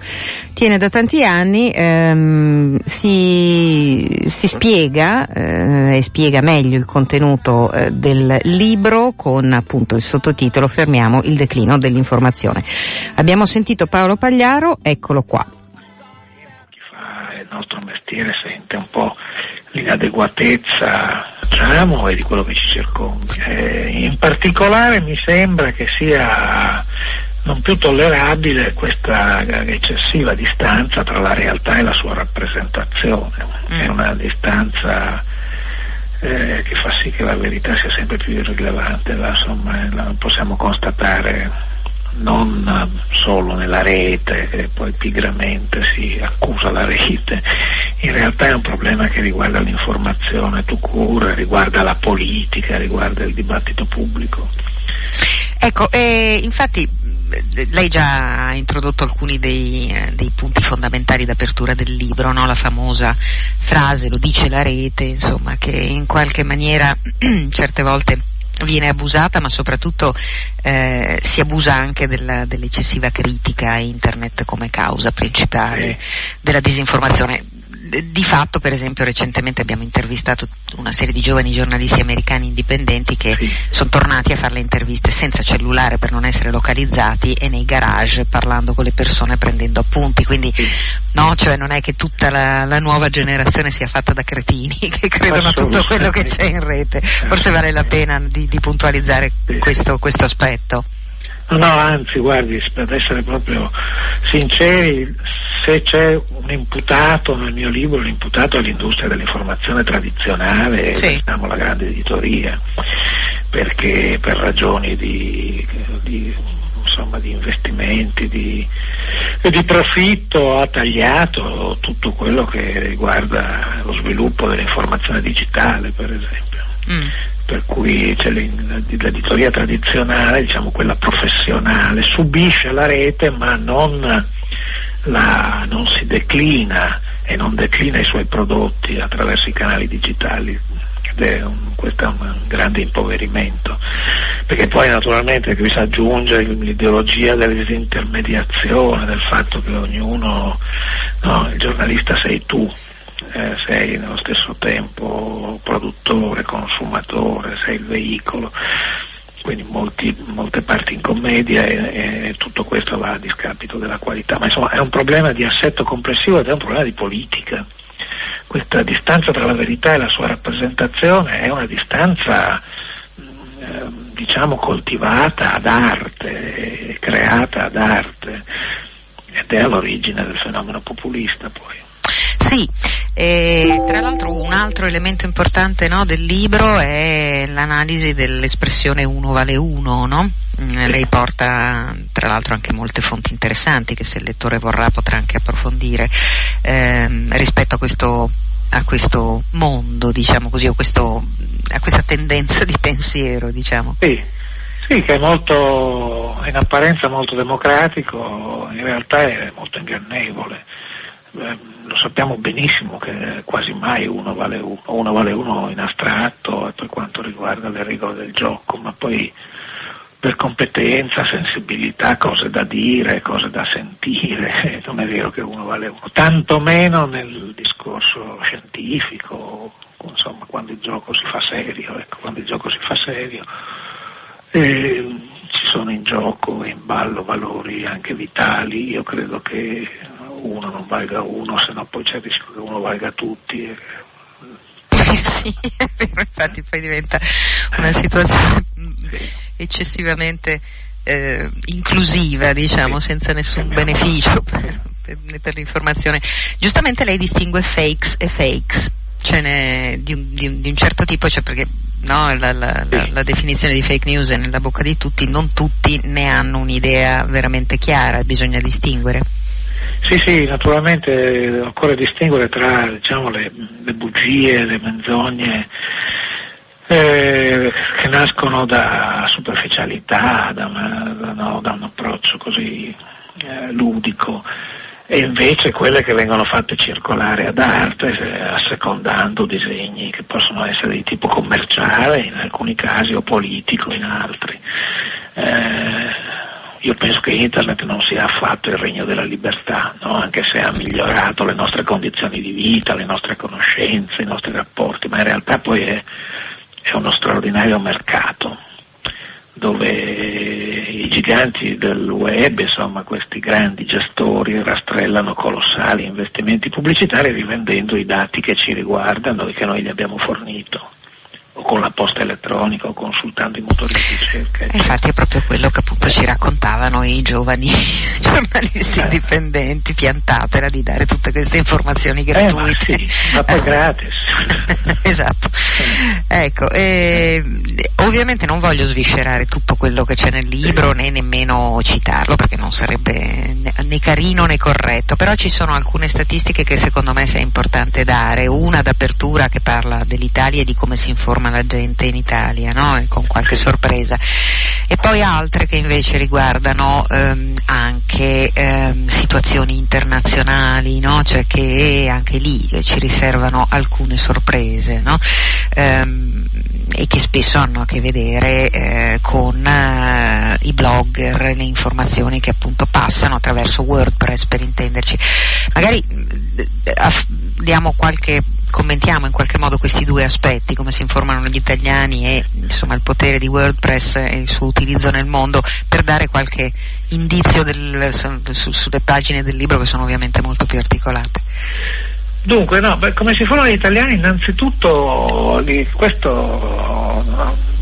tiene da tanti anni, ehm, si si spiega eh, e spiega meglio il contenuto eh, del libro con appunto il sottotitolo Fermiamo il declino dell'informazione. Abbiamo sentito Paolo Pagliaro, eccolo qua. Chi fa il nostro mestiere sente un po' l'inadeguatezza diciamo, e di quello che ci circonda. Eh, in particolare mi sembra che sia non più tollerabile questa eccessiva distanza tra la realtà e la sua rappresentazione. Mm. È una distanza eh, che fa sì che la verità sia sempre più irrilevante, la, insomma, la possiamo constatare non solo nella rete, che poi pigramente si accusa la rete, in realtà è un problema che riguarda l'informazione tu cura, riguarda la politica, riguarda il dibattito pubblico. Ecco, eh, infatti lei già ha introdotto alcuni dei, eh, dei punti fondamentali d'apertura del libro, no? la famosa frase, lo dice la rete, insomma, che in qualche maniera certe volte viene abusata, ma soprattutto eh, si abusa anche della, dell'eccessiva critica a internet come causa principale della disinformazione di fatto, per esempio, recentemente abbiamo intervistato una serie di giovani giornalisti americani indipendenti che sì. sono tornati a fare le interviste senza cellulare per non essere localizzati e nei garage parlando con le persone prendendo appunti. Quindi, no, cioè non è che tutta la, la nuova generazione sia fatta da cretini che credono a tutto quello che c'è in rete. Forse vale la pena di, di puntualizzare questo, questo aspetto. No, anzi, guardi, per essere proprio sinceri, se c'è un imputato nel mio libro, l'imputato è l'industria dell'informazione tradizionale, sì. diciamo la grande editoria, perché per ragioni di, di, insomma, di investimenti, di, di profitto ha tagliato tutto quello che riguarda lo sviluppo dell'informazione digitale, per esempio. Mm per cui cioè, l'editoria tradizionale, diciamo quella professionale, subisce la rete ma non, la, non si declina e non declina i suoi prodotti attraverso i canali digitali. È un, questo è un grande impoverimento, perché poi naturalmente qui si aggiunge l'ideologia della disintermediazione, del fatto che ognuno, no, il giornalista sei tu, eh, sei nello stesso tempo produttore, consumatore, sei il veicolo, quindi molti, molte parti in commedia e, e, tutto questo va a discapito della qualità, ma insomma è un problema di assetto complessivo ed è un problema di politica. Questa distanza tra la verità e la sua rappresentazione è una distanza eh, diciamo coltivata ad arte, creata ad arte ed è all'origine del fenomeno populista poi. Sì, e, tra l'altro un altro elemento importante no, del libro è l'analisi dell'espressione uno vale uno, no? Mm, lei porta tra l'altro anche molte fonti interessanti che se il lettore vorrà potrà anche approfondire ehm, rispetto a questo, a questo mondo, diciamo così, questo, a questa tendenza di pensiero, diciamo. Sì. Sì, che è molto, in apparenza molto democratico, in realtà è molto ingannevole. Eh, lo sappiamo benissimo che quasi mai uno vale uno, uno vale uno in astratto per quanto riguarda le regole del gioco, ma poi per competenza, sensibilità, cose da dire, cose da sentire, non è vero che uno vale uno, tantomeno nel discorso scientifico, insomma quando il gioco si fa serio, ecco, quando il gioco si fa serio eh, ci sono in gioco e in ballo valori anche vitali, io credo che uno non valga uno, se no poi c'è il rischio che uno valga tutti. sì, infatti poi diventa una situazione eccessivamente eh, inclusiva, diciamo, senza nessun beneficio per, per, per, l'informazione. Giustamente lei distingue fakes e fakes, ce n'è di un, di di un certo tipo, cioè perché no, la, la, la, la, definizione di fake news è nella bocca di tutti, non tutti ne hanno un'idea veramente chiara, bisogna distinguere. Sì, sì, naturalmente occorre distinguere tra diciamo, le, le, bugie, le menzogne eh, che nascono da superficialità, da, una, da, no, da un approccio così eh, ludico e invece quelle che vengono fatte circolare ad arte eh, assecondando disegni che possono essere di tipo commerciale in alcuni casi o politico in altri. Eh, io penso che Internet non sia affatto il regno della libertà, no? anche se ha migliorato le nostre condizioni di vita, le nostre conoscenze, i nostri rapporti, ma in realtà poi è, è uno straordinario mercato dove i giganti del web, insomma questi grandi gestori rastrellano colossali investimenti pubblicitari rivendendo i dati che ci riguardano e che noi gli abbiamo fornito o con la posta elettronica o consultando i motori di ricerca. Eccetera. Infatti è proprio quello che appunto ci raccontavano i giovani giornalisti eh. indipendenti, piantatela di dare tutte queste informazioni gratuite. Eh, ma, sì, ma poi gratis. esatto. Ecco, eh, ovviamente non voglio sviscerare tutto quello che c'è nel libro né nemmeno citarlo perché non sarebbe né carino né corretto, però ci sono alcune statistiche che secondo me sia importante dare, una d'apertura che parla dell'Italia e di come si informa la gente in Italia, no? con qualche sorpresa. E poi altre che invece riguardano ehm, anche ehm, situazioni internazionali, no? cioè che anche lì ci riservano alcune sorprese. No? Ehm, e che spesso hanno a che vedere eh, con eh, i blogger, le informazioni che appunto passano attraverso WordPress per intenderci. Magari eh, diamo qualche commentiamo in qualche modo questi due aspetti, come si informano gli italiani e insomma, il potere di WordPress e il suo utilizzo nel mondo, per dare qualche indizio del, su, sulle pagine del libro che sono ovviamente molto più articolate. Dunque, no, beh, come si informano gli italiani, innanzitutto questo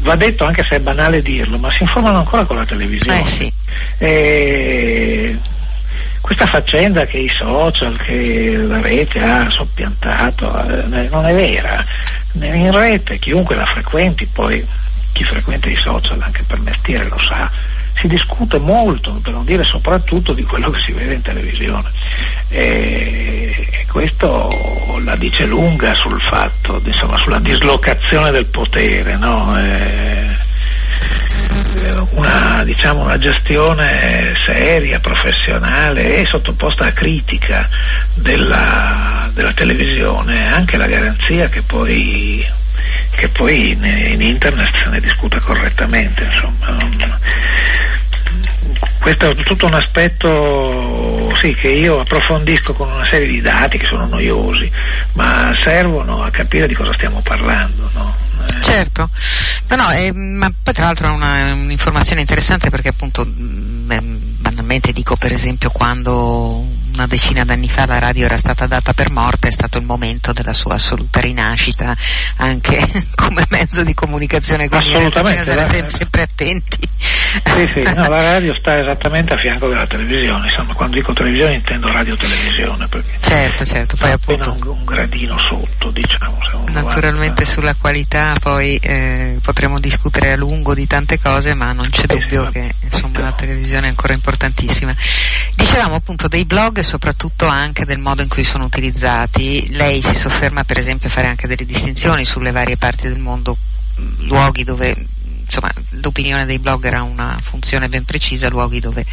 va detto anche se è banale dirlo, ma si informano ancora con la televisione. Eh sì. E questa faccenda che i social, che la rete ha soppiantato, eh, non è vera. In rete chiunque la frequenti, poi chi frequenta i social anche per mestiere lo sa, si discute molto, per non dire soprattutto di quello che si vede in televisione. E, e questo la dice lunga sul fatto, insomma, sulla dislocazione del potere, no? e, una, diciamo, una gestione seria, professionale e sottoposta a critica della, della televisione, anche la garanzia che poi, che poi in, in, internet se ne discuta correttamente. Insomma. Questo è tutto un aspetto sì, che io approfondisco con una serie di dati che sono noiosi, ma servono a capire di cosa stiamo parlando. No? Certo, no, no, eh, ma poi tra l'altro è una, un'informazione interessante perché appunto mm, banalmente dico per esempio quando una decina d'anni fa la radio era stata data per morta, è stato il momento della sua assoluta rinascita anche come mezzo di comunicazione Assolutamente. Bisogna la... sempre attenti. Sì, sì, no, la radio sta esattamente a fianco della televisione, insomma, quando dico televisione intendo radio-televisione. Certo, certo, poi appunto... Un, un, gradino sotto, diciamo. Naturalmente guarda. sulla qualità poi eh, potremo discutere a lungo di tante cose, ma non c'è sì, dubbio sì, che insomma, la televisione è ancora importantissima. Dicevamo appunto dei blog soprattutto anche del modo in cui sono utilizzati. Lei si sofferma per esempio a fare anche delle distinzioni sulle varie parti del mondo, luoghi dove insomma, l'opinione dei blogger ha una funzione ben precisa, luoghi dove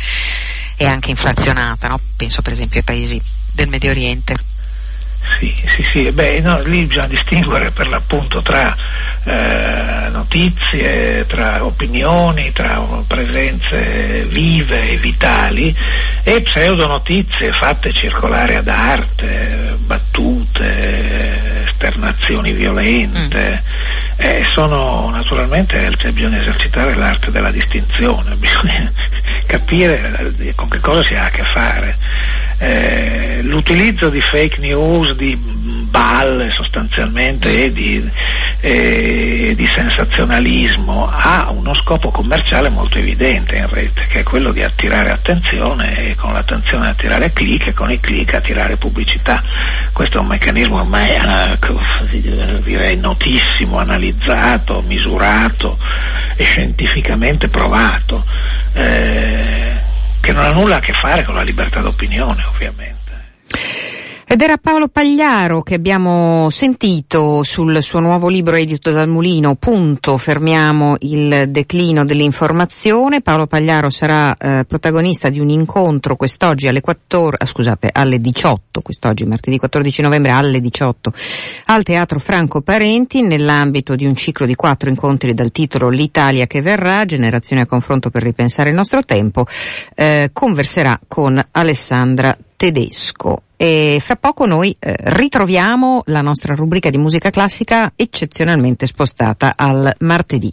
è anche inflazionata, no? penso per esempio ai paesi del Medio Oriente. Sì, sì, sì, beh, no, lì bisogna distinguere per l'appunto tra eh, notizie, tra opinioni, tra presenze vive e vitali e pseudonotizie fatte circolare ad arte, battute, esternazioni violente. Mm. Eh, sono naturalmente bisogna esercitare l'arte della distinzione, bisogna capire eh, con che cosa si ha a che fare. Eh, l'utilizzo di fake news, di balle sostanzialmente e di, eh, di, sensazionalismo ha uno scopo commerciale molto evidente in rete, che è quello di attirare attenzione e con l'attenzione attirare click e con i click attirare pubblicità. Questo è un meccanismo ormai eh, direi notissimo, analizzato, misurato e scientificamente provato. Eh, che non ha nulla a che fare con la libertà d'opinione ovviamente. Ed era Paolo Pagliaro che abbiamo sentito sul suo nuovo libro edito dal Mulino, Punto, fermiamo il declino dell'informazione. Paolo Pagliaro sarà eh, protagonista di un incontro quest'oggi alle 14, ah, scusate, alle 18, quest'oggi martedì 14 novembre alle 18 al Teatro Franco Parenti nell'ambito di un ciclo di quattro incontri dal titolo L'Italia che verrà, generazione a confronto per ripensare il nostro tempo, eh, converserà con Alessandra Tedesco. E fra poco noi eh, ritroviamo la nostra rubrica di musica classica eccezionalmente spostata al martedì.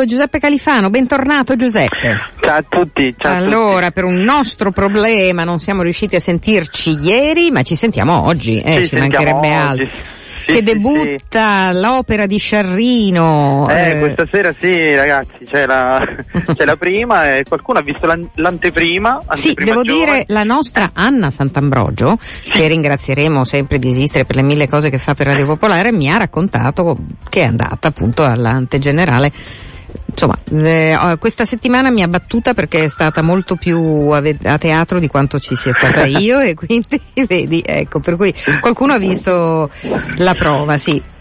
Eccolo Giuseppe Califano, bentornato Giuseppe. Ciao a tutti. Ciao allora, a tutti. per un nostro problema non siamo riusciti a sentirci ieri, ma ci sentiamo oggi, eh, sì, ci mancherebbe altro. Sì, che debutta l'opera di Sciarrino. Eh, eh, questa sera sì, ragazzi, c'è la, c'è la prima e qualcuno ha visto l'an- l'anteprima. Sì, devo giovane. dire la nostra Anna Sant'Ambrogio, sì. che ringrazieremo sempre di esistere per le mille cose che fa per Radio Popolare, mi ha raccontato che è andata appunto all'antegenerale insomma, eh, questa settimana mi ha battuta perché è stata molto più a, a, teatro di quanto ci sia stata io e quindi vedi, ecco, per cui qualcuno ha visto la prova, sì.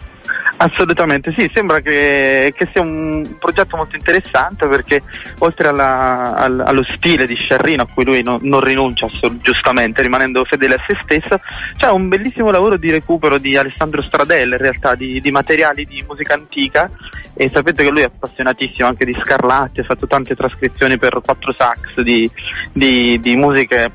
Assolutamente sì, sembra che, che, sia un progetto molto interessante perché oltre alla, al, allo stile di Sciarrino a cui lui no, non rinuncia giustamente rimanendo fedele a se stesso, c'è un bellissimo lavoro di recupero di Alessandro Stradella in realtà di, di materiali di musica antica e sapete che lui è appassionatissimo anche di Scarlatti, ha fatto tante trascrizioni per quattro sax di, di, di musiche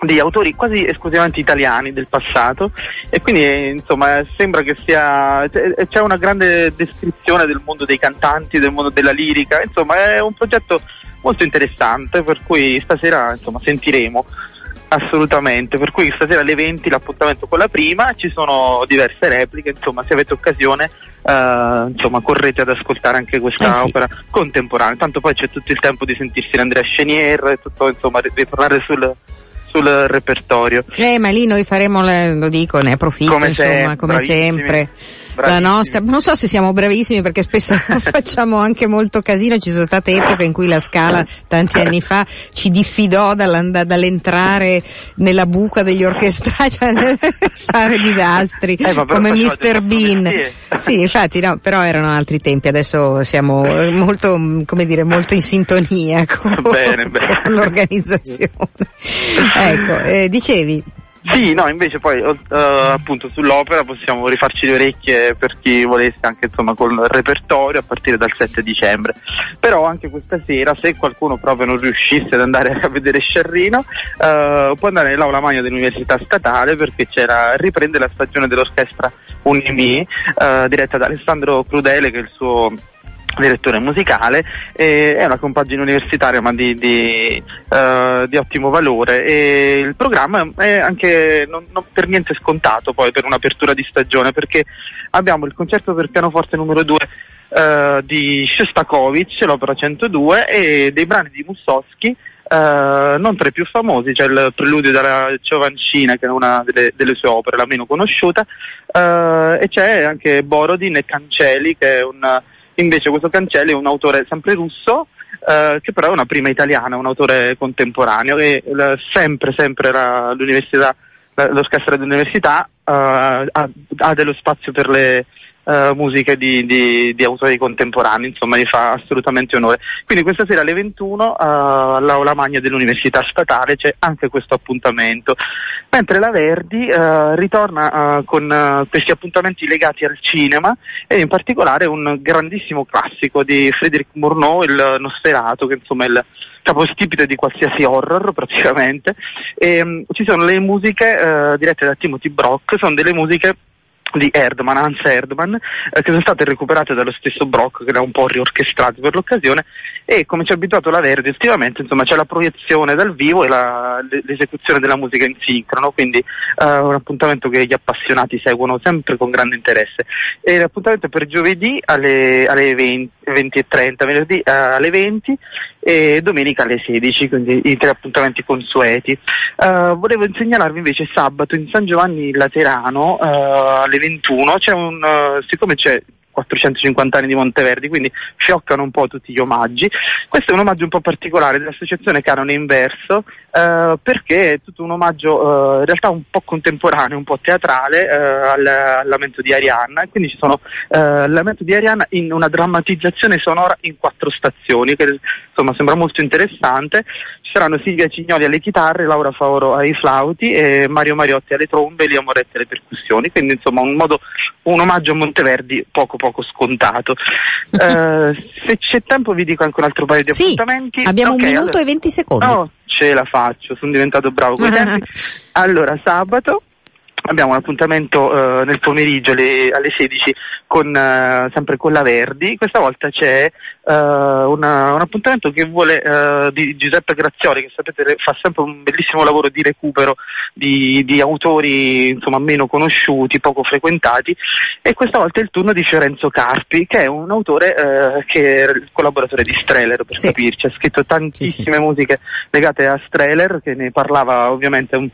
di autori quasi esclusivamente italiani del passato. E quindi insomma sembra che sia c'è una grande descrizione del mondo dei cantanti, del mondo della lirica, insomma è un progetto molto interessante per cui stasera insomma sentiremo assolutamente, per cui stasera alle 20 l'appuntamento con la prima, ci sono diverse repliche, insomma se avete occasione uh, insomma correte ad ascoltare anche questa eh sì. opera contemporanea, tanto poi c'è tutto il tempo di sentirsi l'Andrea Chenier e tutto insomma ritornare sul sul repertorio. Eh, ma lì noi faremo, le, lo dico, ne approfitto, come insomma, sempre, come sempre. Bravissimi. La nostra, non so se siamo bravissimi perché spesso facciamo anche molto casino, ci sono state epoche in cui la Scala tanti anni fa ci diffidò dall'entrare nella buca degli orchestrali, cioè fare disastri eh, come Mr. Bean. Sì, infatti no, però erano altri tempi, adesso siamo molto, come dire, molto in sintonia con, bene, bene. con l'organizzazione. ecco, eh, dicevi. Sì, no, invece poi uh, appunto sull'opera possiamo rifarci le orecchie per chi volesse anche insomma col repertorio a partire dal 7 dicembre. Però anche questa sera, se qualcuno proprio non riuscisse ad andare a vedere Sciarrino, uh, può andare nell'aula magna dell'Università Statale perché c'era, riprende la stagione dell'orchestra Unimi, uh, diretta da Alessandro Crudele che è il suo direttore musicale, eh, è una compagine universitaria ma di, di, uh, di, ottimo valore. E il programma è anche non, non per niente scontato poi per un'apertura di stagione perché abbiamo il concerto per pianoforte numero 2 uh, eh, di Shostakovich, l'opera 102 e dei brani di Mussowski Uh, non tra i più famosi, c'è il preludio della Giovancina che è una delle, delle sue opere, la meno conosciuta, uh, e c'è anche Borodin e Cancelli che è un, Invece questo Cancelli è un autore sempre russo, eh, che però è una prima italiana, un autore contemporaneo e eh, sempre, sempre la, l'università, l'orchestra dell'università eh, ha, ha, dello spazio per le, uh, musiche di, di, di, autori contemporanei, insomma gli fa assolutamente onore. Quindi questa sera alle 21 uh, all'Aula Magna dell'Università Statale c'è anche questo appuntamento, mentre la Verdi uh, ritorna con questi appuntamenti legati al cinema e in particolare un grandissimo classico di Frédéric Murnau, il Nosferato, che insomma è il capostipite di qualsiasi horror praticamente. E, um, ci sono le musiche dirette da Timothy Brock, sono delle musiche di Erdman, Hans Erdman, eh, che sono state recuperate dallo stesso Brock che le ha un po' riorchestrate per l'occasione e come ci ha abituato la Verdi ultimamente insomma c'è la proiezione dal vivo e la, l'esecuzione della musica in sincrono, quindi eh, un appuntamento che gli appassionati seguono sempre con grande interesse. E l'appuntamento è per giovedì alle, alle 20, 20 e 30, venerdì eh, alle 20 e domenica alle 16, quindi i tre appuntamenti consueti. Uh, volevo segnalarvi invece sabato in San Giovanni Laterano uh, alle 21, c'è un, uh, siccome c'è 450 anni di Monteverdi, quindi fioccano un po' tutti gli omaggi. Questo è un omaggio un po' particolare dell'associazione Canone Inverso, eh, perché è tutto un omaggio eh, in realtà un po' contemporaneo, un po' teatrale eh, al, al, lamento di Arianna, e quindi ci sono il eh, lamento di Arianna in una drammatizzazione sonora in quattro stazioni, che insomma sembra molto interessante. Ci saranno Silvia Cignoli alle chitarre, Laura Faoro ai flauti e Mario Mariotti alle trombe e Lia Moretti alle percussioni, quindi insomma un, modo, un omaggio a Monteverdi poco poco scontato. Uh, se c'è tempo vi dico anche un altro paio di sì, appuntamenti. Abbiamo okay, un minuto allora... e venti secondi. No, ce la faccio, sono diventato bravo con i tempi. Allora, sabato abbiamo un appuntamento uh, nel pomeriggio alle, alle 16 con, uh, sempre con la Verdi, questa volta c'è una, un appuntamento che vuole di Giuseppe Grazioli, che sapete fa sempre un bellissimo lavoro di recupero di, di autori insomma, meno conosciuti, poco frequentati, e questa volta è il turno di Fiorenzo Carpi, che è un autore che è il collaboratore di Streller, per sì. capirci, ha scritto tantissime sì, sì. musiche legate a Streller, che ne parlava ovviamente un,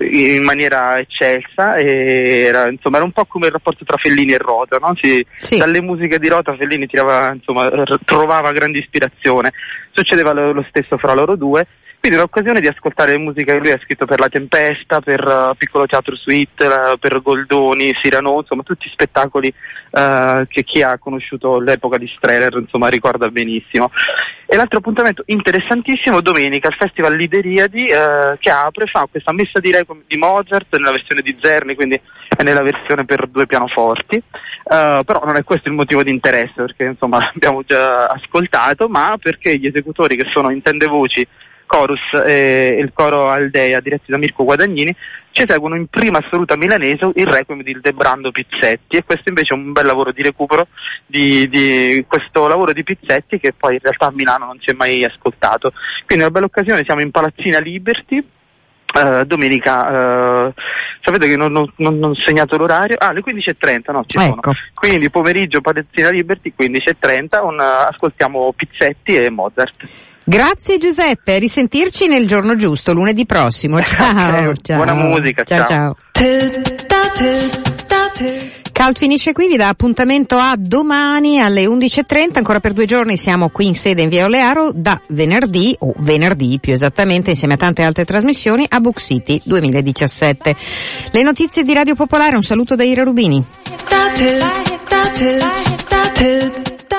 in maniera eccelsa e era, insomma, era un po' come il rapporto tra Fellini e Rota, no? si, sì. dalle musiche di Rota Fellini tirava, insomma, trovava grande ispirazione, succedeva lo, stesso fra loro due quindi l'occasione di ascoltare le musiche che lui ha scritto per La Tempesta, per uh, Piccolo Teatro Suite, uh, per Goldoni, Cyrano, insomma tutti spettacoli uh, che chi ha conosciuto l'epoca di Streller insomma ricorda benissimo. E l'altro appuntamento interessantissimo, domenica, il Festival Lideriadi che apre, fa questa messa di, Requiem di Mozart nella versione di Zerni, quindi è nella versione per due pianoforti, però non è questo il motivo di interesse perché insomma l'abbiamo già ascoltato, ma perché gli esecutori che sono intende voci Chorus e il coro Aldea diretti da Mirko Guadagnini ci eseguono in prima assoluta milanese il requiem di Debrando Pizzetti e questo invece è un bel lavoro di recupero di, di, questo lavoro di Pizzetti che poi in realtà a Milano non si è mai ascoltato. Quindi è una bella occasione, siamo in Palazzina Liberty. Uh, domenica uh, sapete che non, non, non, ho segnato l'orario ah alle 15.30 no ci ecco. sono quindi pomeriggio Palazzina Liberty 15.30 un, ascoltiamo Pizzetti e Mozart Grazie Giuseppe, risentirci nel giorno giusto, lunedì prossimo. Ciao. ciao. Buona musica. Ciao ciao. ciao. Calt finisce qui, vi dà appuntamento a domani alle 11.30, ancora per due giorni siamo qui in sede in via Olearo, da venerdì, o venerdì più esattamente, insieme a tante altre trasmissioni, a Book City 2017. Le notizie di Radio Popolare, un saluto da Ira Rubini.